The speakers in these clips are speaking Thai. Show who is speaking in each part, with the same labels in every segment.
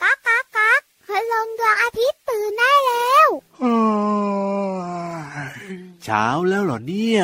Speaker 1: ก๊ากก๊ากก๊ากพลงดวงอาทิตย์ตื่นได้แล้ว
Speaker 2: เช้าแล้วเหรอเนี่ย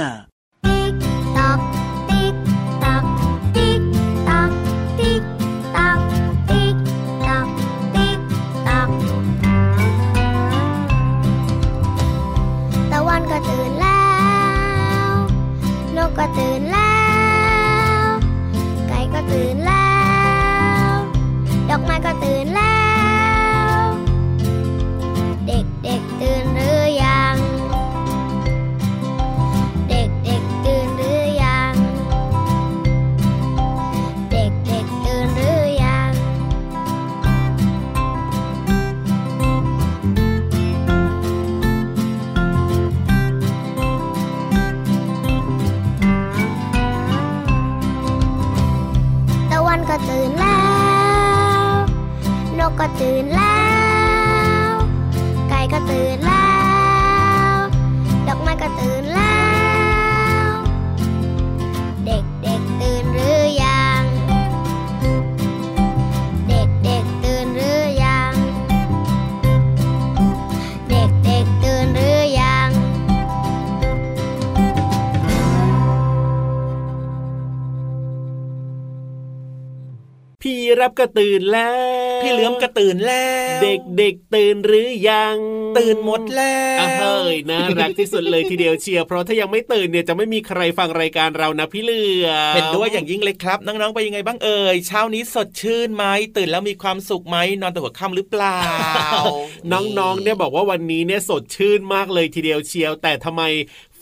Speaker 3: รับก็ตื่นแล้ว
Speaker 4: พี่เหลือมก็ตื่นแล้ว
Speaker 3: เด็กๆตื่นหรือยัง
Speaker 4: ตื่นหมดแล้ว
Speaker 3: อะเฮ้ยน่ารักที่สุดเลยทีเดียวเชียร์เพราะถ้ายังไม่ตื่นเนี่ยจะไม่มีใครฟังรายการเรานะพี่เหลือม
Speaker 4: เห็นด้วยอย่างยิ่งเลยครับน้องๆไปยังไงบ้างเอ่ยเช้านี้สดชื่นไหมตื่นแล้วมีความสุขไหมนอนแต่หัวค่ำหรือเปล่า
Speaker 3: น้องๆเนี่ยบอกว่าวันนี้เนี่ยสดชื่นมากเลยทีเดียวเชียวแต่ทำไม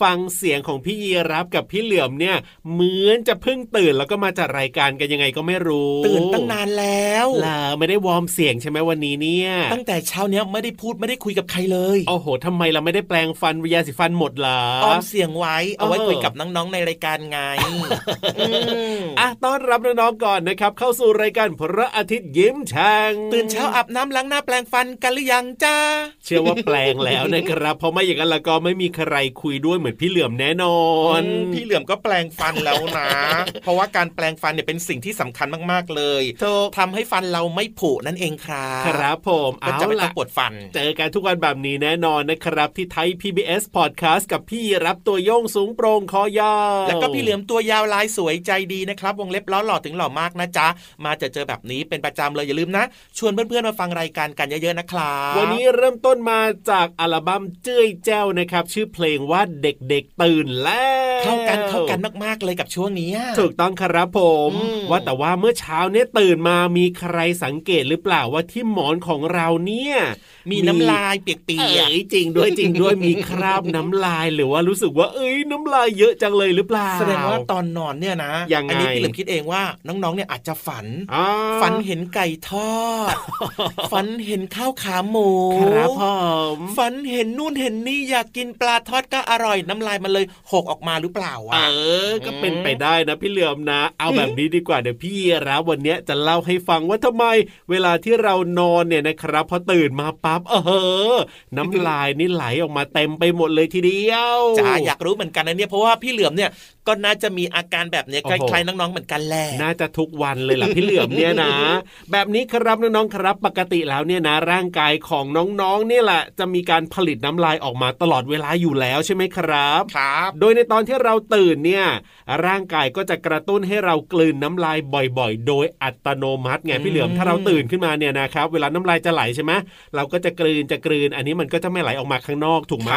Speaker 3: ฟังเสียงของพี่ยีรับกับพี่เหลือมเนี่ยเหมือนจะเพิ่งตื่นแล้วก็มาจัดรายการกันยังไงก็ไม่รู้
Speaker 4: ตื่นตั้งนานแล้ว
Speaker 3: ล่ะไม่ได้วอร์มเสียงใช่ไหมวันนี้เนี่ย
Speaker 4: ตั้งแต่เช้าเนี้ยไม่ได้พูดไม่ได้คุยกับใครเลย
Speaker 3: โอ้โหทำไมเราไม่ได้แปลงฟันวิยาสีฟันหมดล่ะ
Speaker 4: ออมเสียงไว้เอาไว้
Speaker 3: เออ
Speaker 4: คุยกับน้องๆในรายการไงอืม
Speaker 3: อะต้อนรับน้องๆก่อนนะครับ เข้าสู่รายการพระอาทิตย์ยิ้มช่าง
Speaker 4: ตื่นเช้าอาบน้ำล้างหน้าแปลงฟันกันหรือยังจ้า
Speaker 3: เชื่อว่าแปลงแล้วนะครับเพราะไม่อย่างนั้นแล้วก็ไม่มีใครคุยด้วยเหมือนพี่เหลือมแน่นอน
Speaker 4: พี่เหลือมก็แปลงฟันแล้วนะ เพราะว่าการแปลงฟันเนี่ยเป็นสิ่งที่สำคัญมากๆเลย
Speaker 3: ถูก
Speaker 4: ทำให้ฟันเราไม่ผุนั่นเองครับ
Speaker 3: ครับผม
Speaker 4: ก็จะไม่ต้อ
Speaker 3: ละ
Speaker 4: งปวดฟัน
Speaker 3: เจอกันทุกวันแบบนี้แน่นอนนะครับ ที่ไทย PBS Podcast กับพี่รับตัวโยงสูงโปร่งคอยาว
Speaker 4: แล้วก็พี่เหลือมตัวยาวลายสวยใจดีนะครับวงเล็บล้อหล่อถึงหล่อมากนะจ๊ะมาจะเจอแบบนี้เป็นประจำเลยอย่าลืมนะ ชวนเพื่อนๆมาฟังรายการกันเยอะๆนะครับ
Speaker 3: วันนี้เริ่มต้นมาจากอัลบั้มเจ้ยแจ้วนะครับ ชื่อเพลงว่าเด็กๆตื่นแล้ว
Speaker 4: เข้ากันเข้ากันมากๆเลยกับช่วงนี้
Speaker 3: ถูกต้องครับผม
Speaker 4: อืม
Speaker 3: ว่าแต่ว่าเมื่อเช้าเนี่ยตื่นมามีใครสังเกตหรือเปล่าว่าที่หมอนของเราเนี่ย
Speaker 4: มีน้ำลายเปียก
Speaker 3: เอ้ยจริงด้วยจริงด้วยมีคราบน้ำลายหรือว่ารู้สึกว่าเอ้ยน้ำลายเยอะจังเลยหรือเปล่า
Speaker 4: ๆแสดงว่าตอนนอนเนี่ยนะ
Speaker 3: ยังไง
Speaker 4: อันี้พี่เหลือมคิดเองว่าน้องๆเนี่ยอาจจะฝัน
Speaker 3: อ่า
Speaker 4: ฝันเห็นไก่ทอดฝันเห็นข้าวขาหมู
Speaker 3: ครับผม
Speaker 4: ฝันเห็นนู่นเห็นนี่อยากกินปลาทอดก็อร่อยน้ำลายมันเลยหกออกมาหรือเปล่า
Speaker 3: เอ
Speaker 4: วะ
Speaker 3: อก็เป็นไปได้นะพี่เหลือมนะ เอาแบบนี้ดีกว่าเดี๋ยวพี่รับวันเนี้ยจะเล่าให้ฟังว่าทำไม เวลาที่เรานอนเนี่ยนะครับพอตื่นมาปั๊บเออ น้ำลายนี่ไหลออกมาเต็มไปหมดเลยทีเดียว
Speaker 4: จ้าอยากรู้เหมือนกันนะเนี่ยเพราะว่าพี่เหลือมเนี่ยก็น่าจะมีอาการแบบเนี้ย
Speaker 3: โอ้
Speaker 4: ค
Speaker 3: โห
Speaker 4: ล้ายๆน้องๆเหมือนกันแหละ
Speaker 3: น่าจะทุกวันเลยล่ะพี่เหลือมเนี่ยนะ แบบนี้ครับน้องๆครับปกติแล้วเนี่ยนะร่างกายของน้องๆเนี่ยแหละ จะมีการผลิตน้ำลายออกมาตลอดเวลาอยู่แล้วใช่ไหมครับ
Speaker 4: ครับ
Speaker 3: โดยในตอนที่เราตื่นเนี่ยร่างกายก็จะกระตุ้นให้เรากลืนน้ำลายบ่อยๆ โดยอัตโนมัติไงพี่เหลือม
Speaker 4: อืม
Speaker 3: ถ้าเราตื่นขึ้นมาเนี่ยนะครับเวลาน้ำลายจะไหลใช่ไหมเราก็จะกลืนจะกลืน อันนี้มันก็จะไม่ไหลออกมาข้างนอกถูกไหม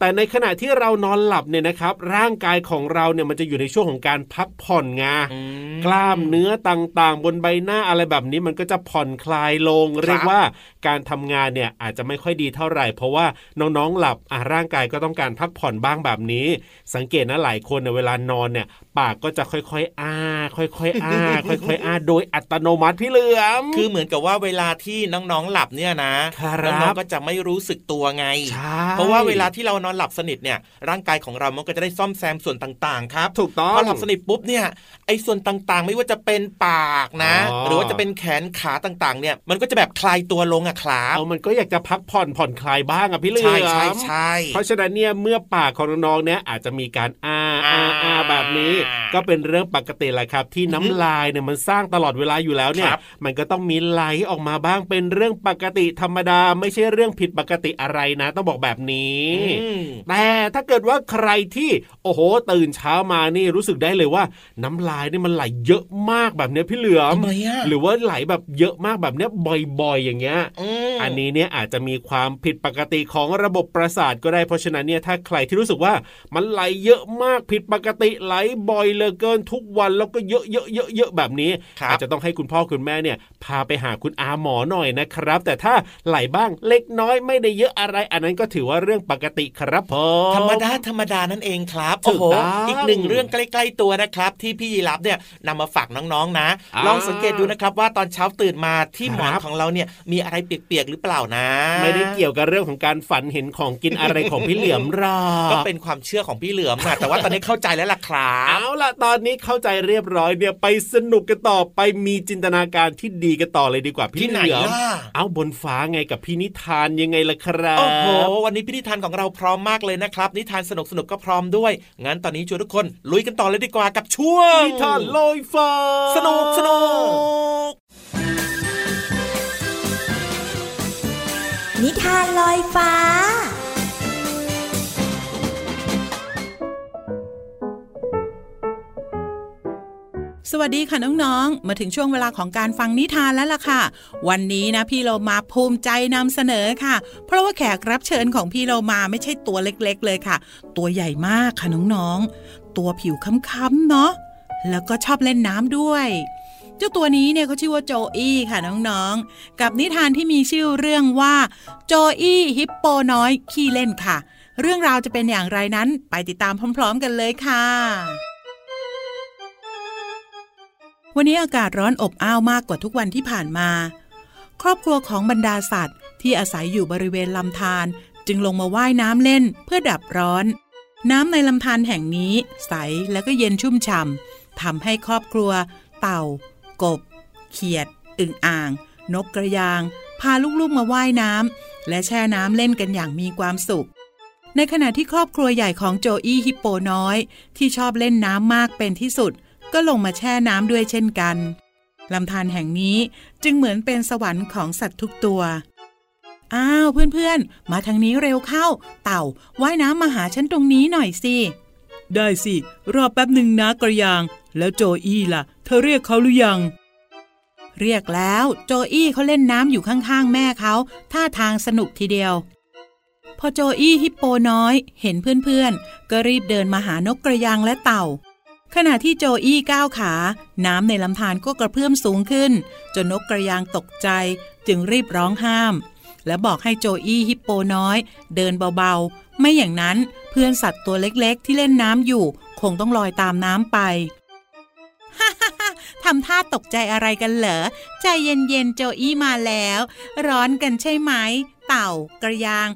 Speaker 3: แต่ในขณะที่เรานอนหลับเนี่ยนะครับ ร่างกายของเราเนี่ยมันจะอยู่ในช่วงของการพักผ่อนไง
Speaker 4: อืม
Speaker 3: กล้ามเนื้อต่างๆ บนใบหน้าอะไรแบบนี้มันก็จะผ่อนคลายลง เรียกว่าการทำงานเนี่ยอาจจะไม่ค่อยดีเท่าไหร่ เพราะว่าน้องๆหลับอะร่างกายก็ต้องการพักผ่อนบ้างแบบนี้ สังเกตนะหลายคนเนี่ยเวลานอนเนี่ยปากก็จะค่อยๆ อ้า ค่อยๆ อ้า ค่อยๆ อ้า โดยอัตโนมัติพี่เหลือม
Speaker 4: คือเหมือนกับว่าเวลาที่น้องๆ หลับเนี่ยนะครับน้องๆ ก็จะไม่รู้สึกตัวไง
Speaker 3: ใช่
Speaker 4: เพราะว่าเวลาที่เรานอนหลับสนิทเนี่ย ร่างกายของเรามันก็จะได้ซ่อมแซมส่วนตต่างๆครับ
Speaker 3: ถูกต้อง
Speaker 4: พอหลับสนิทปุ๊บเนี่ยไอ้ส่วนต่างๆ ไม่ว่าจะเป็นปากนะ
Speaker 3: อ๋อ
Speaker 4: หรือว่าจะเป็นแขนขาต่างๆ เนี่ยมันก็จะแบบคลายตัวลงอะครับ
Speaker 3: เอามันก็อยากจะพักผ่อนผ่อนคลายบ้างอะพี่เหลือ
Speaker 4: ใช่
Speaker 3: ม
Speaker 4: ใช่ใช่
Speaker 3: เพราะฉะนั้นเนี่ยเมื่อปากของน้องๆเนี่ยอาจจะมีการอ้าอ้า
Speaker 4: อ่า
Speaker 3: อ้าแบบนี้ ก็เป็นเรื่องปกติแหละครับ ที่น้ำลายเนี่ยมันสร้างตลอดเวลาอยู่แล้วเนี่ย
Speaker 4: ครับ
Speaker 3: มันก็ต้องมีไหลออกมาบ้างเป็นเรื่องปกติธรรมดา ไม่ใช่เรื่องผิดปกติอะไรนะ ต้องบอกแบบนี้
Speaker 4: อืม
Speaker 3: แต่ถ้าเกิดว่าใครที่โอ้โหตื่นเช้ามานี่รู้สึกได้เลยว่า น้ำลายนี่มันไหลเยอะมากแบบเนี้ยพี่เหลือม
Speaker 4: ทำไมอะ
Speaker 3: หรือว่าไหลแบบเยอะมากแบบเนี้ยบ่อย ๆ อย่างเงี้ย
Speaker 4: ม
Speaker 3: อันนี้เนี่ยอาจจะมีความผิดปกติของระบบประสาทก็ได้เพราะฉะนั้นเนี่ยถ้าใครที่รู้สึกว่ามันไหลเยอะมากผิดปกติไหลบ่อยเหลือเกินทุกวันแล้วก็เยอะเยอะเยอะเยอะแบบนี้
Speaker 4: ครับ
Speaker 3: อาจจะต้องให้คุณพ่อคุณแม่เนี่ย พาไปหาคุณอาหมอหน่อยนะครับ แต่ถ้าไหลบ้างเล็กน้อยไม่ได้เยอะอะไร อันนั้นก็ถือว่าเรื่องปกติครับผม
Speaker 4: ธรรมดาธรรมดานั่นเองครับ
Speaker 3: ถู
Speaker 4: โอ้
Speaker 3: ก
Speaker 4: โห
Speaker 3: ต้อง
Speaker 4: อีกหนึ่งเรื่องใกล้ ๆตัวนะครับ ที่พี่ยีรับเนี่ยนำมาฝากน้องๆนะ
Speaker 3: อ่า
Speaker 4: ลองสังเกตดูนะครับว่าตอนเช้าตื่นมาที่หมอน
Speaker 3: ครับ
Speaker 4: ของเราเนี่ยมีอะไรเปียกๆหรือเปล่านะ
Speaker 3: ไม่ได้เกี่ยวกับเรื่องของการฝันเห็นของกินอะไรของพี่เหลือมหรอก
Speaker 4: ก็เป็นความเชื่อของพี่เหลือมนะแต่ว่าตอนนี้เข้าใจแล้วล่ะครับ
Speaker 3: เอาล่ะตอนนี้เข้าใจเรียบร้อยเนี่ยไปสนุกกันต่อไปมีจินตนาการที่ดีกันต่อเลยดีกว่าพี่
Speaker 4: ที่ไหน
Speaker 3: เหลือม
Speaker 4: ล่ะ
Speaker 3: เอาบนฟ้าไงกับพี่นิทานยังไงล่ะครับ
Speaker 4: โอ้โหวันนี้พิธีทานของเราพร้อมมากเลยนะครับ นิทานสนุกสนุกๆก็พร้อมด้วย งั้นตอนนี้ชวนทุกคน ลุยกันต่อเลยดีกว่ากับช่วง
Speaker 3: นิทานลอยฟ้า
Speaker 4: สนุกสนุก
Speaker 5: นิทานลอยฟ้า
Speaker 6: สวัสดีค่ะน้องๆ มาถึงช่วงเวลาของการฟังนิทานแล้วล่ะค่ะ วันนี้นะพี่เรามาภูมิใจนำเสนอค่ะ เพราะว่าแขกรับเชิญของพี่เรามาไม่ใช่ตัวเล็กๆ เลยค่ะ ตัวใหญ่มากค่ะน้องๆ ตัวผิวค้ำๆเนาะ แล้วก็ชอบเล่นน้ำด้วย เจ้าตัวนี้เนี่ยเขาชื่อว่าโจอี้ค่ะน้องๆ กับนิทานที่มีชื่อเรื่องว่าโจอี้ฮิปโปน้อยขี้เล่นค่ะ เรื่องราวจะเป็นอย่างไรนั้นไปติดตามพร้อม ๆ กันเลยค่ะ วันนี้อากาศร้อนอบอ้าวมากกว่าทุกวันที่ผ่านมา ครอบครัวของบรรดาสัตว์ ที่อาศัยอยู่บริเวณลำธารจึงลงมาว่ายน้ำเล่นเพื่อดับร้อน น้ำในลำธารแห่งนี้ใสและก็เย็นชุ่มฉ่ำทำให้ครอบครัว เต่า กบ เขียด อึ่งอ่าง นกกระยาง พาลูกๆมาว่ายน้ำและแช่น้ำเล่นกันอย่างมีความสุข ในขณะที่ครอบครัวใหญ่ของโจอี้ฮิปโปน้อย ที่ชอบเล่นน้ำมากเป็นที่สุด ก็ลงมาแช่น้ำด้วยเช่นกันลำธารแห่งนี้จึงเหมือนเป็นสวรรค์ของสัตว์ทุกตัว อ้าวเพื่อนๆ มาทางนี้เร็วเข้า เต่าว่ายน้ำมาหาฉันตรงนี้หน่อยสิ ได้สิ รอแป๊บหนึ่งนะกระยาง แล้วโจอี้ล่ะ เธอเรียกเขาหรือยัง เรียกแล้ว โจอี้เขาเล่นน้ำอยู่ข้างๆ แม่เขา ท่าทางสนุกทีเดียว พอโจอี้ฮิปโปน้อย เห็นเพื่อนๆ ก็รีบเดินมาหานกกระยางและเต่า ขณะที่โจอี้ก้าวขา น้ำในลำธารก็กระเพื่อมสูงขึ้น จนนกกระยางตกใจจึงรีบร้องห้าม และบอกให้โจอี้ฮิปโปน้อย เดินเบาๆ ไม่อย่างนั้นเพื่อนสัตว์ตัวเล็กๆ ที่เล่นน้ำอยู่ คงต้องลอยตามน้ำไปทำท่าตกใจอะไรกันเหรอ ใจเย็นๆโจอี้มาแล้ว ร้อนกันใช่ไหม เต่ากระยาง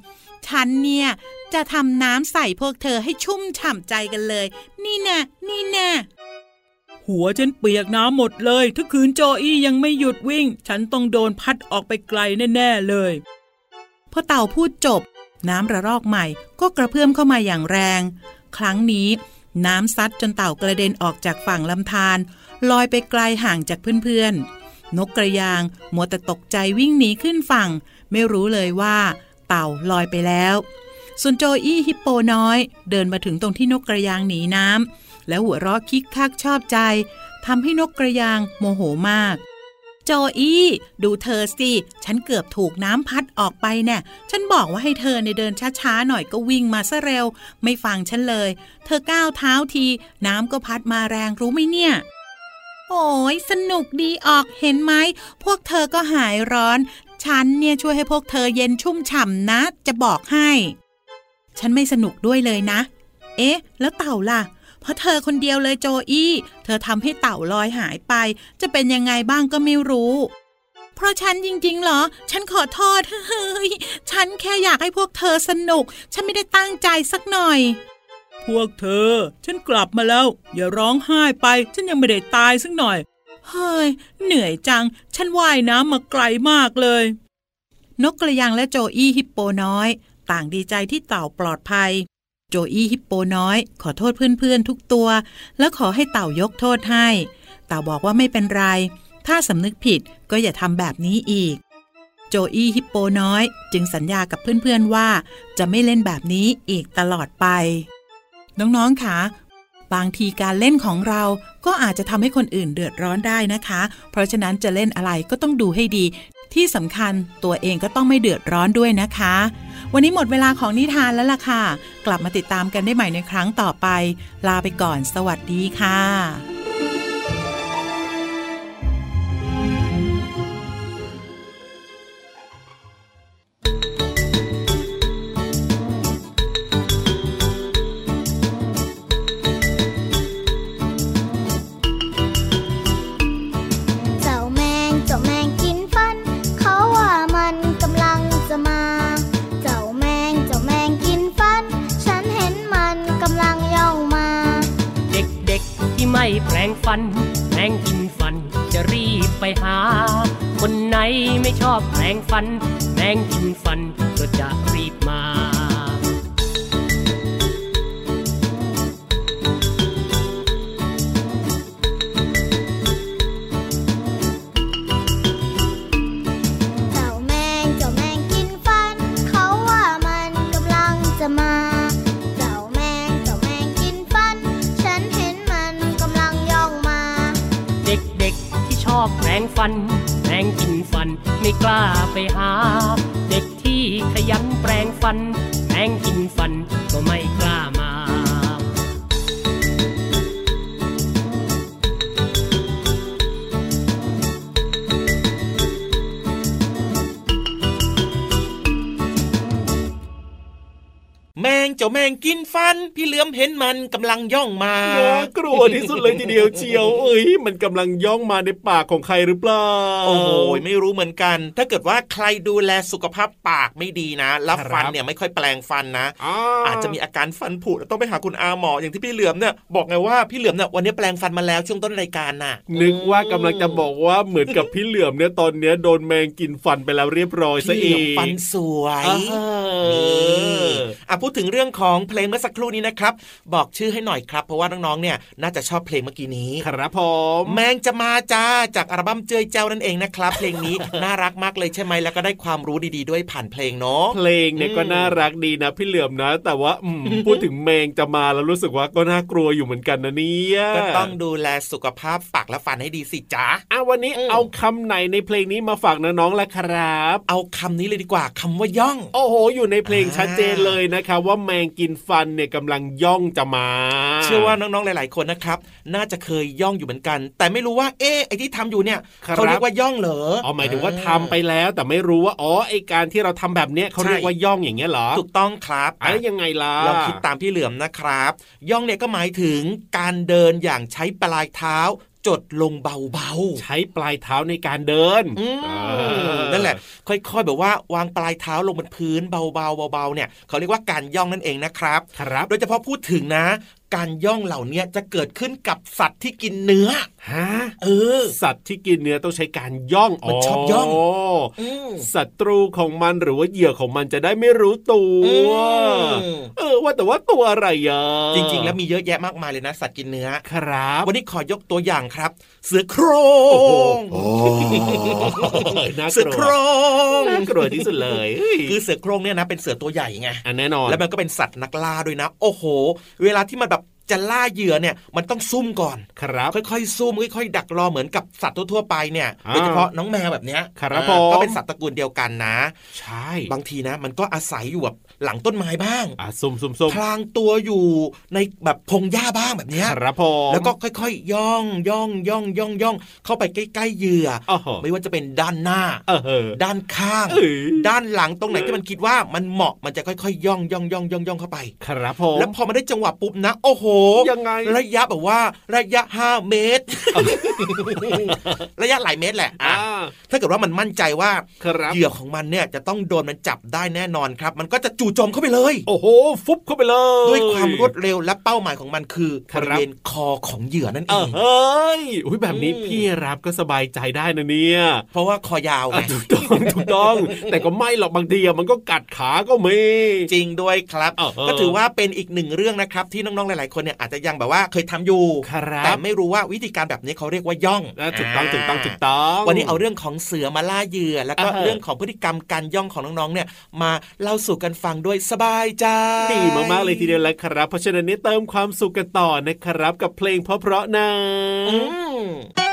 Speaker 6: ฉันเนี่ยจะทำน้ำใส่พวกเธอให้ชุ่มฉ่ำใจกันเลย นี่แน่นี่แน่หัวฉันเปียกน้ำหมดเลย ถ้าคืนโจอี้ยังไม่หยุดวิ่ง ฉันต้องโดนพัดออกไปไกลแน่ ๆ เลยพอเต่าพูดจบ น้ำระลอกใหม่ก็กระเพื่อมเข้ามาอย่างแรง ครั้งนี้น้ำซัดจนเต่ากระเด็นออกจากฝั่งลำธารลอยไปไกลห่างจากเพื่อนๆนกกระยางมัวแต่ตกใจวิ่งหนีขึ้นฝั่ง ไม่รู้เลยว่า เต่าลอยไปแล้ว ส่วนโจอี้ฮิปโปน้อย เดินมาถึงตรงที่นกกระยางหนีน้ำแล้วหัวเราะคิกคักชอบใจทำให้นกกระยางโมโหมาก โจอี้ดูเธอสิ ฉันเกือบถูกน้ำพัดออกไปแน่ฉันบอกว่าให้เธอในเดินช้าๆหน่อยก็วิ่งมาซะเร็ว ไม่ฟังฉันเลย เธอก้าวเท้าที น้ำก็พัดมาแรงรู้ไหมเนี่ยโอ้ยสนุกดีออกเห็นไหม พวกเธอก็หายร้อน ฉันเนี่ยช่วยให้พวกเธอเย็นชุ่มฉ่ำนะ จะบอกให้ ฉันไม่สนุกด้วยเลยนะ เอ๊ะ แล้วเต่าล่ะ เพราะเธอคนเดียวเลยโจอี้ เธอทำให้เต่าลอยหายไป จะเป็นยังไงบ้างก็ไม่รู้ เพราะฉันจริงๆเหรอ ฉันขอโทษเฮ้ย ฉันแค่อยากให้พวกเธอสนุก ฉันไม่ได้ตั้งใจสักหน่อยพ
Speaker 5: วกเธอ ฉันกลับมาแล้ว อย่าร้องไห้ไป ฉันยังไม่ได้ตายสักหน่อย เฮ้ย เหนื่อยจัง ฉันว่ายน้ำมาไกลมากเลย
Speaker 6: นกกระยางและโจอี้ฮิปโปน้อย ต่างดีใจที่เต่าปลอดภัย โจอี้ฮิปโปน้อย ขอโทษเพื่อนๆทุกตัว และขอให้เต่ายกโทษให้ เต่าบอกว่าไม่เป็นไร ถ้าสำนึกผิดก็อย่าทำแบบนี้อีก โจอี้ฮิปโปน้อย จึงสัญญากับเพื่อนๆว่า จะไม่เล่นแบบนี้อีกตลอดไป น้องๆค่ะ บางทีการเล่นของเราก็อาจจะทำให้คนอื่นเดือดร้อนได้นะคะ เพราะฉะนั้นจะเล่นอะไรก็ต้องดูให้ดี ที่สำคัญตัวเองก็ต้องไม่เดือดร้อนด้วยนะคะ วันนี้หมดเวลาของนิทานแล้วล่ะค่ะ กลับมาติดตามกันได้ใหม่ในครั้งต่อไป ลาไปก่อน สวัสดีค่ะ
Speaker 1: ฟันแป
Speaker 7: รงกินฟัน ไม่ก
Speaker 1: ล้า
Speaker 7: ไปหา เด็กที่ขยันแปรงฟันแปรงกิน
Speaker 4: จ้าแมงกินฟัน พี่เหลือมเห็นมันกำลังย่องมา
Speaker 3: น่ากลัวที่สุดเลยทีเดียวเชียว เอ้ยมันกำลังย่องมาในปากของใครหรือเปล่า
Speaker 4: โอ้โหไม่รู้เหมือนกัน ถ้าเกิดว่าใครดูแลสุขภาพปากไม่ดีนะแล้ว
Speaker 3: ครับ
Speaker 4: ฟันเนี่ยไม่ค่อยแปลงฟันนะ
Speaker 3: อา
Speaker 4: อาจจะมีอาการฟันผุแล้วต้องไปหาคุณอาหมออย่างที่พี่เหลือมเนี่ยบอกไงว่าพี่เหลือมเนี่ยวันนี้แปลงฟันมาแล้วช่วงต้นรายการน่ะ
Speaker 3: นึกว่ากำลังจะบอกว่าเหมือนกับพี่เหลือมเนี่ยตอนเนี้ยโดนแมงกินฟันไปแล้วเรียบร้อยซะ
Speaker 4: พี่เห
Speaker 3: เอ
Speaker 4: ลือม
Speaker 3: ง
Speaker 4: ฟันสวย
Speaker 3: อ่า
Speaker 4: นี่อะพูดถึงเรื่องของเพลงเมื่อสักครู่นี้นะครับ บอกชื่อให้หน่อยครับ เพราะว่าน้องๆเนี่ยน่าจะชอบเพลงเมื่อกี้นี้
Speaker 3: ครับผม
Speaker 4: แมงจะมาจ้าจากอัลบั้มเจยเจ้านั่นเองนะครับ เพลงนี้น่ารักมากเลยใช่ไหมแล้วก็ได้ความรู้ดีๆด้วยผ่านเพลงเนาะ
Speaker 3: เพลงเนี่ย
Speaker 4: อืม
Speaker 3: ก็น่ารักดีนะพี่เหลือมนะ แต่ว่าอืมพูดถึงแมงจะมาแล้วรู้สึกว่าก็น่ากลัวอยู่เหมือนกันนะเนี่ย
Speaker 4: ก็ต้องดูแลสุขภาพปากและฟันให้ดีสิจ้า
Speaker 3: อะวันนี้
Speaker 4: อืม
Speaker 3: เอาคำไหนในเพลงนี้มาฝากน้องๆละครับ
Speaker 4: เอาคำนี้เลยดีกว่าคำว่าย่อง
Speaker 3: โอ้โห อยู่ในเพลง
Speaker 4: อ่า
Speaker 3: ชัดเจนเลยนะครับว่าแมงกินฟันเนี่ยกำลังย่องจะมา
Speaker 4: เชื่อว่าน้องๆหลาย ๆ คนนะครับ น่าจะเคยย่องอยู่เหมือนกัน แต่ไม่รู้ว่า เอ๊ะไอที่ทำอยู่เนี่ย
Speaker 3: ครับ
Speaker 4: เขาเรียกว่าย่องเหรอ
Speaker 3: อ๋อหมายถึงว่าทำไปแล้ว แต่ไม่รู้ว่าอ๋อไอการที่เราทำแบบเนี้ยเขาเรียกว่าย่องอย่างเงี้ยเหรอ
Speaker 4: ถูกต้องครับ
Speaker 3: อะไรยังไงล่ะ
Speaker 4: เราคิดตามพี่เหลือมนะครับ ย่องเนี่ยก็หมายถึงการเดินอย่างใช้ปลายเท้า จดลงเบาๆ
Speaker 3: ใช้ปลายเท้าในการเดิน
Speaker 4: อืม
Speaker 3: เออ
Speaker 4: นั่นแหละ ค่อยๆ แบบว่าวางปลายเท้าลงบนพื้นเบาๆเบาๆเนี่ยเขาเรียกว่าการย่องนั่นเองนะครับ
Speaker 3: ครับ
Speaker 4: โดยเฉพาะพูดถึงนะการย่องเหล่าเนี้ยจะเกิดขึ้นกับสัตว์ที่กินเนื้อ
Speaker 3: ฮะ
Speaker 4: เออ
Speaker 3: สัตว์ที่กินเนื้อต้องใช้การย่อง
Speaker 4: มันชอบย่องอืม
Speaker 3: ศัตรูของมันหรือว่าเหยื่อของมันจะได้ไม่รู้ตัว
Speaker 4: อืม
Speaker 3: เออว่าแต่ว่าตัวอะไรอะ
Speaker 4: จริง ๆ แล้วมีเยอะแยะมากมายเลยนะ สัตว์กินเนื้อ
Speaker 3: ครับ
Speaker 4: วันนี้ขอยกตัวอย่างครับ เสือโคร
Speaker 3: โอ้โห
Speaker 4: ง
Speaker 3: น่าก
Speaker 4: เสือ
Speaker 3: ลั
Speaker 4: โคร
Speaker 3: ว
Speaker 4: ง
Speaker 3: น่ากลัวที่สุดเลยเฮ้ย
Speaker 4: คือเสือโครงเนี่ยนะเป็นเสือตัวใหญ่ไง
Speaker 3: อันแน่นอน
Speaker 4: แล้วมันก็เป็นสัตว์นักล่าด้วยนะ โอ้โห เวลาที่มันแบบ จะล่าเหยื่อเนี่ยมันต้องซุ่มก่อน
Speaker 3: ครับ
Speaker 4: ค่อยๆซุ่มค่อยๆดักรอเหมือนกับสัตว์ทั่วๆไปเนี่ย
Speaker 3: อ่า
Speaker 4: โดยเฉพาะน้องแมวแบบเนี้ย
Speaker 3: ครับ
Speaker 4: อ่า
Speaker 3: ผม
Speaker 4: ก็เป็นสัตว์ตระกูลเดียวกันนะ
Speaker 3: ใช่
Speaker 4: บางทีนะ มันก็อาศัยอยู่แบบหลังต้นไม้บ้าง
Speaker 3: อะซุ่มซุ่มซุ่ม
Speaker 4: พลางตัวอยู่ในแบบพงหญ้าบ้างแบบเนี้ย
Speaker 3: ครับผม
Speaker 4: แล้วก็ค่อยๆ ย่องย่องย่องย่องย่องเข้าไปใกล้ๆเหยื่อ
Speaker 3: โอ้โห
Speaker 4: ไม่ว่าจะเป็นด้านหน้า
Speaker 3: เออเออ
Speaker 4: ด้านข้าง
Speaker 3: เอ้ย
Speaker 4: ด้านหลังตรงไหนที่มันคิดว่ามันเหมาะมันจะค่อยๆ ย่องย่องย่องย่องย่องเข้าไป
Speaker 3: ครับผม
Speaker 4: แล้วพอมาได้จังหวะปุ๊บนะโอ้โห
Speaker 8: ยังไง
Speaker 4: ระยะแบบว่า ระยะห้าเมตร ระยะหลายเมตรแหละถ้าเกิดว่ามันมั่นใจว่าเหยื่อของมันเนี่ยจะต้องโดนมันจับได้แน่นอนครับ มันก็จะจู่โจมเข้าไปเลย
Speaker 8: โอ้โห ฟุบเข้าไปเลย
Speaker 4: ด้วยความรวดเร็วและเป้าหมายของมันคือ
Speaker 8: บ
Speaker 4: ริเวณคอของเหยื่อนั่น
Speaker 8: เองเฮ้ยแบบนี้พี่รับก็สบายใจได้นะเนี่ย
Speaker 4: เพราะว่าคอยาวไง
Speaker 8: ถูกต้องถูกต้อง แต่ก็ไม่หรอกบางทีมันก็กัดขาก็มี
Speaker 4: จริงด้วยครับ ก็ถือว่าเป็นอีกหนึ่งเรื่องนะครับ ที่น้องๆหลาย ๆ คนนี่ยอาจจะยังแบบว่าเคยทำอยู่แต่ไม่รู้ว่าวิธีการแบบนี้เขาเรียกว่าย่อง
Speaker 8: ถูกต้องถูกต้องถูกต้อง
Speaker 4: วันนี้เอาเรื่องของเสือมาล่าเหยื่อ แล้วก็เรื่องของพฤติกรรมการย่องของน้องๆเนี่ยมาเล่าสู่กันฟังด้วยสบายใจ
Speaker 8: ดีมากๆเลยทีเดียวแล้วครับ เพราะฉะนั้นนี้เติมความสุขกันต่อนะครับกับเพลงเพราะๆนะ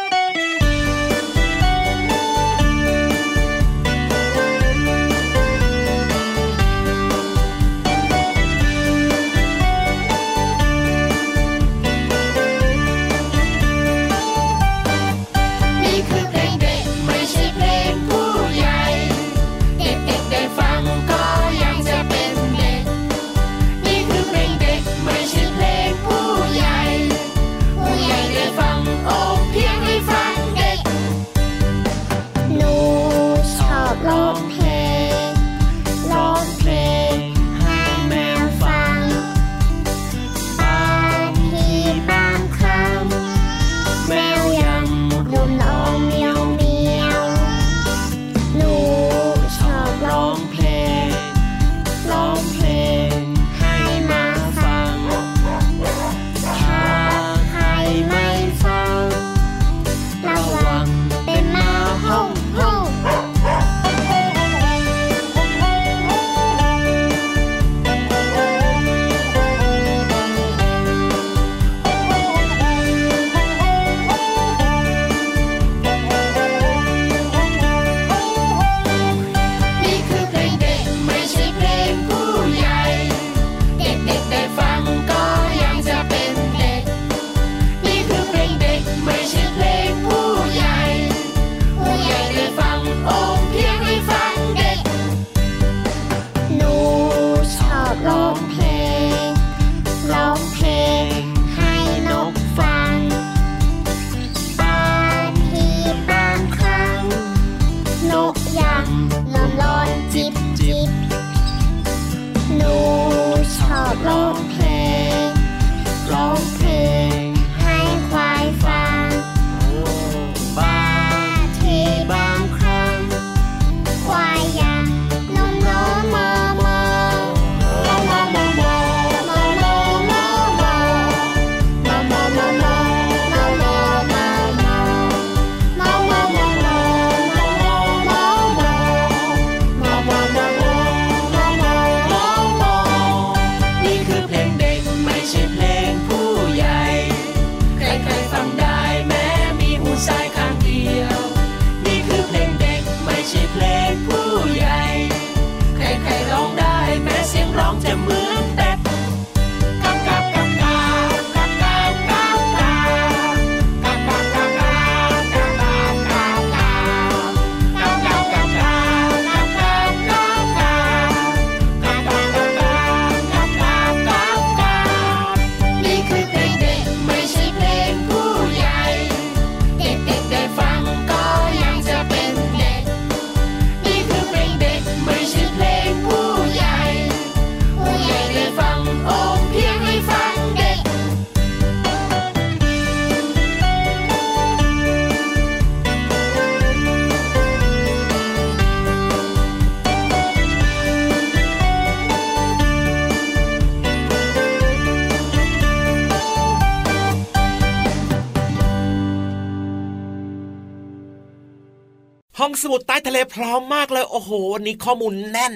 Speaker 4: สมุ
Speaker 9: ทรใต้
Speaker 4: ทะเลพร้อมมากเลย โอ้โหวันนี้ข้อมูลแน่น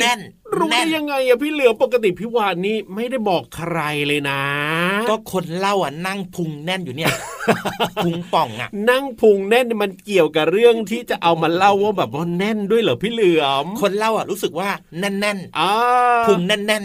Speaker 4: แน่น
Speaker 3: รู้ได้ยังไงอะพี่เหลือปกติพี่วานนี่ไม่ได้บอกใครเลยนะ
Speaker 4: ก็คนเล่าอะนั่งพุงแน่นอยู่เนี่ยพุงป่องอะ
Speaker 3: นั่งพุงแน่นมันเกี่ยวกับเรื่องที่จะเอามาเล่าว่าแบบว่าแน่นด้วยเหรอพี่เหลือม
Speaker 4: คนเล่าอะรู้สึกว่าแน่น
Speaker 3: แน่
Speaker 4: นพุงแน่น
Speaker 3: แน่น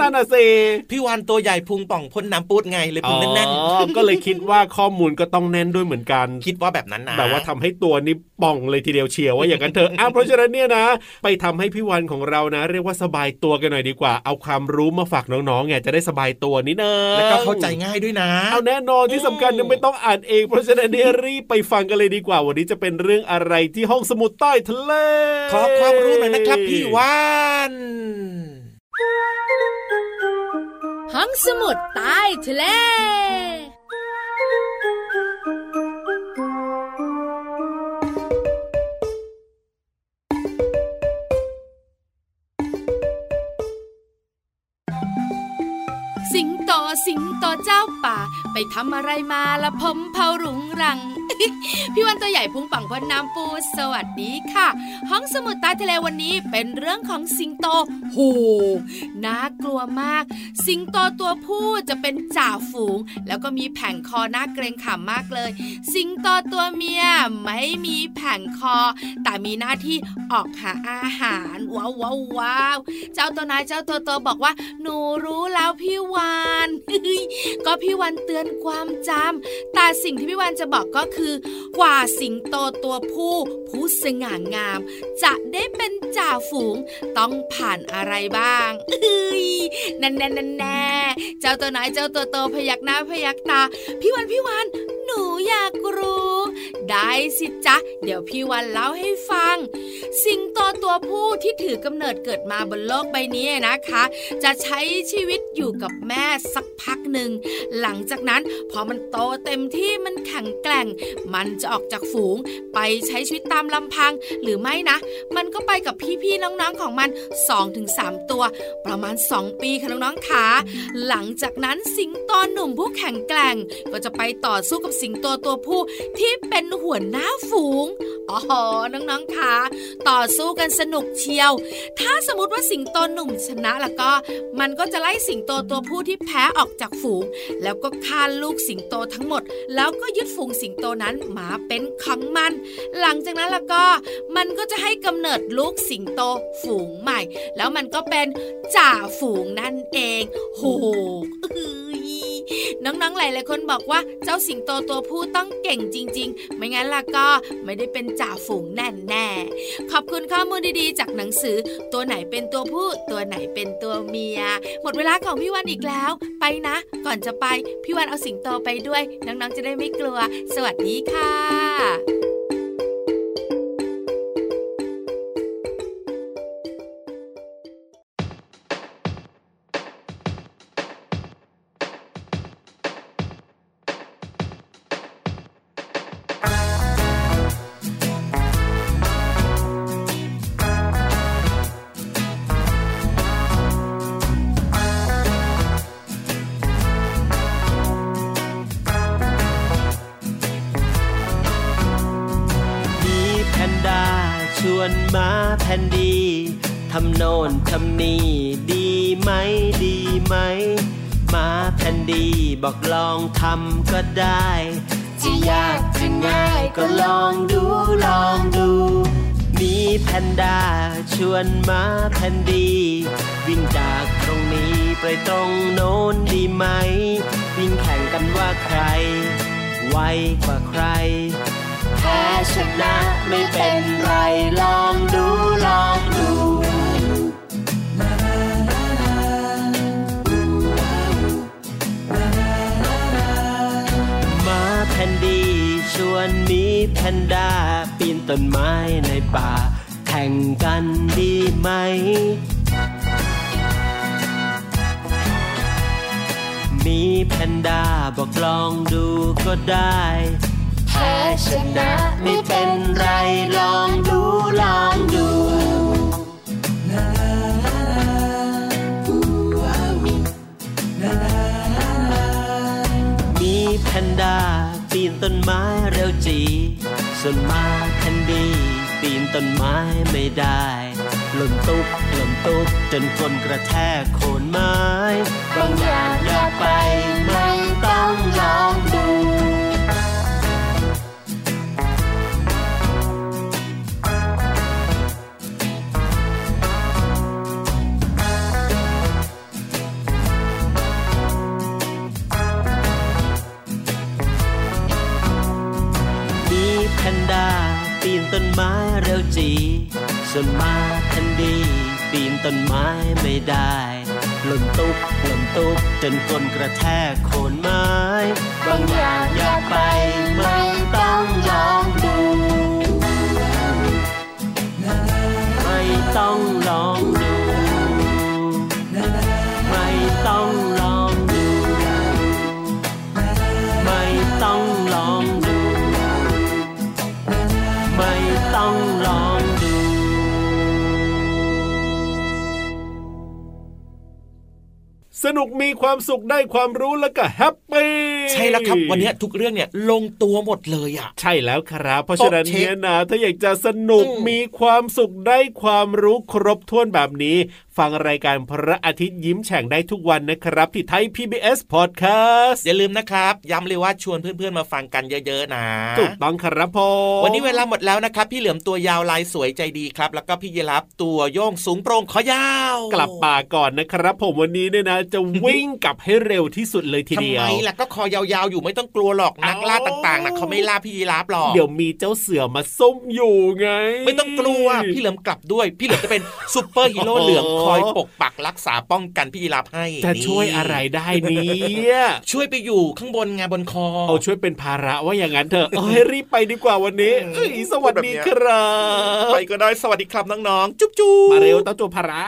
Speaker 3: นั่นน่ะสิ
Speaker 4: พี่วานตัวใหญ่พุงป่องพ่นน้ำปูดไงเลยพุงแน่น
Speaker 3: แน่นก็เลยคิดว่าข้อมูลก็ต้องแน่นด้วยเหมือนกัน
Speaker 4: คิดว่าแบบนั้นนะ
Speaker 3: แบบว่าทำให้ตัวนี้ป่องเลยทีเดียวเชียวว่าอย่างนั้นเถอะอ้าเพราะฉะนั้นเนี่ยนะ ไปทำให้พี่วานของเรานะรียกว่าสบายตัวกันหน่อยดีกว่า เอาความรู้มาฝากน้องๆไงจะได้สบายตัวนิดนึง
Speaker 4: แล้วก็เข้าใจง่ายด้วยนะ
Speaker 3: เอาแน่นอนที่สำคัญยังไม่ต้องอ่านเอง เพราะฉะนั้นเนี่ยรีบไปฟังกันเลยดีกว่า วันนี้จะเป็นเรื่องอะไรที่ห้องสมุดใต้ทะเล
Speaker 4: ขอความรู้หน่อยนะครับพี่วาน
Speaker 10: ห้องสมุดใต้ทะเล สิงโตเจ้าป่า ไปทำอะไรมาละผมเผารุงรัง พี่วันตัวใหญ่พุงปังพนน้ำปูสวัสดีค่ะ ห้องสมุดใต้ทะเลวันนี้เป็นเรื่องของสิงโตโหน่ากลัวมาก สิงโตตัวผู้จะเป็นจ่าฝูง แล้วก็มีแผงคอน่าเกรงขามมากเลย สิงโตตัวเมียไม่มีแผงคอ แต่มีหน้าที่ออกหาอาหารว้าวว้าววาวเจ้าตัวนายเจ้าตัวโตบอกว่า หนูรู้แล้วพี่วานก็พี่วันเตือนความจำแต่สิ่งที่พี่วันจะบอกก็คือกว่าสิงโตตัวผู้ผู้สง่างาม จะได้เป็นจ่าฝูงต้องผ่านอะไรบ้างเอ้ยนั่นแน่นั่นแน่เจ้าตัวไหนายเจ้าตัวโตพยักหน้าพยักตา พี่วันพี่วัน หนูอยากรู้ ได้สิจ๊ะ เดี๋ยวพี่วันเล่าให้ฟัง สิงโตตัวผู้ที่ถือกำเนิดเกิดมาบนโลกใบนี้นะคะ จะใช้ชีวิตอยู่กับแม่สักพักหนึ่ง หลังจากนั้นพอมันโตเต็มที่มันแข็งแกร่ง มันจะออกจากฝูง ไปใช้ชีวิตตามลำพังหรือไม่นะ มันก็ไปกับพี่ๆน้องๆของมัน 2-3 ตัว ประมาณ 2 ปีค่ะน้องๆขาหลังจากนั้นสิงโตหนุ่มผู้แข็งแกร่งก็จะไปต่อสู้กับสิงโตตัวผู้ที่เป็นหัวหน้าฝูงอ๋อน้องๆขาต่อสู้กันสนุกเชียว ถ้าสมมติว่าสิงโตหนุ่มชนะแล้วก็ มันก็จะไล่สิงโตตัวผู้ที่แพ้ออกจากฝูง แล้วก็ฆ่าลูกสิงโตทั้งหมด แล้วก็ยึดฝูงสิงโตนั้นมาเป็นของมัน หลังจากนั้นแล้วก็ มันก็จะให้กำเนิดลูกสิงโตฝูงใหม่ แล้วมันก็เป็นจ่าฝูงนั่นเอง โหน้องๆหลายๆคนบอกว่าเจ้าสิงโตตัวผู้ต้องเก่งจริง ๆ ไม่งั้นล่ะก็ไม่ได้เป็นจ่าฝูงแน่แน่ๆขอบคุณข้อมูลดีๆ จากหนังสือ ตัวไหนเป็นตัวผู้ ตัวไหนเป็นตัวเมีย หมดเวลาของพี่วันอีกแล้ว ไปนะ ก่อนจะไปพี่วันเอาสิงโตไปด้วย น้องๆจะได้ไม่กลัว สวัสดีค่ะ
Speaker 8: วนมาแผ่นดีทำโน่นทำนี่ดีไหมดีไหมมาแผ่นดีบอกลองทำก็ได้ จะยากจะง่ายก็ลองดูลองดู มีแพนด้าชวนมาแผ่นดี วิ่งจากตรงนี้ไปตรงโน้นดีไหม วิ่งแข่งกันว่าใคร ไวกว่าใคร พ้ชนะไม่เป็นไรลองดูลองดูมาแผ่นดีชวนมีแพนด้าปีนต้นไม้ในป่า แข่งกันดีไหมมีแพนด้าบอกลองดูก็ได้ พ้ชนะไม่เป็นไรลองดูลองดูมีแพนด้าปีนต้นไม้เร็วจี ส่วนมาแคนดีปีนต้นไม้ไม่ได้หล่นตุ๊บหล่นตุ๊บจนก้นกระแทกโคนไม้ บางอย่างอย่าไปไม่ต้องลองดู ต้นไม้เร็วจี ส่วนม้าทันดี ปีนต้นไม้ไม่ได้หล่นตุ๊บหล่นตุ๊บจนก้นกระแทกโคนไม้ บางอย่างอยากไปไม่ต้องลองดู ไม่ต้องลองดู
Speaker 11: สนุกมีความสุขได้ความรู้แล้วก็แฮปปี้
Speaker 4: ใช่แล้วครับวันนี้ทุกเรื่องเนี่ยลงตัวหมดเลยอะ
Speaker 11: ใช่แล้วครับ เพราะฉะนั้น
Speaker 4: โต๊ะเช็ค
Speaker 11: เนี่ยนะถ้าอยากจะสนุก
Speaker 4: อืม
Speaker 11: มีความสุขได้ความรู้ครบถ้วนแบบนี้ ฟังรายการพระอาทิตย์ยิ้มแฉ่งได้ทุกวันนะครับ ที่ไทย PBS Podcast
Speaker 4: อย่าลืมนะครับ ย้ำเลยว่าชวนเพื่อนๆมาฟังกันเยอะๆนะ
Speaker 11: ถูกต้องครับผม
Speaker 4: วันนี้เวลาหมดแล้วนะครับ พี่เหลือมตัวยาวลายสวยใจดีครับ แล้วก็พี่ยีรับตัวโยงสูงโปร่งขอยาว
Speaker 11: กลับป่าก่อนนะครับ ผมวันนี้เนี่ยนะ จะวิ่งกลับให้เร็วที่สุดเลยที
Speaker 4: ทำ
Speaker 11: เดีย
Speaker 4: ไม
Speaker 11: ว
Speaker 4: ล่ะก็คอยาวๆอยู่ไม่ต้องกลัวหรอกนักล่า
Speaker 11: เอ้า
Speaker 4: ต่างๆนะเขาไม่ล่าพี่ยีรับหรอก
Speaker 11: เดี๋ยวมีเจ้าเสือมาส้มอยู่ไง
Speaker 4: ไม่ต้องกลัวพี่เหลือมกลับด้วย พี่เหลือมจะเป็นซูเปอร์ฮีโร่เหลืองคอยปกปักรักษาป้องกันพี่ยีรับให้
Speaker 11: จะ
Speaker 4: นี่
Speaker 11: ช่วยอะไรได้เนี่ย
Speaker 4: ช่วยไปอยู่ข้างบนไงบนคอ
Speaker 11: เอาช่วยเป็นภาระว่าอย่างนั้นเถอะเอ้ยรีบไปดีกว่าวันนี้เอ้ยสวัสดีครับ
Speaker 4: ไปก็ได้สวัสดีครับน้องๆจุ๊บจุ๊บ
Speaker 11: มาเร็วเต้าตัวภาระ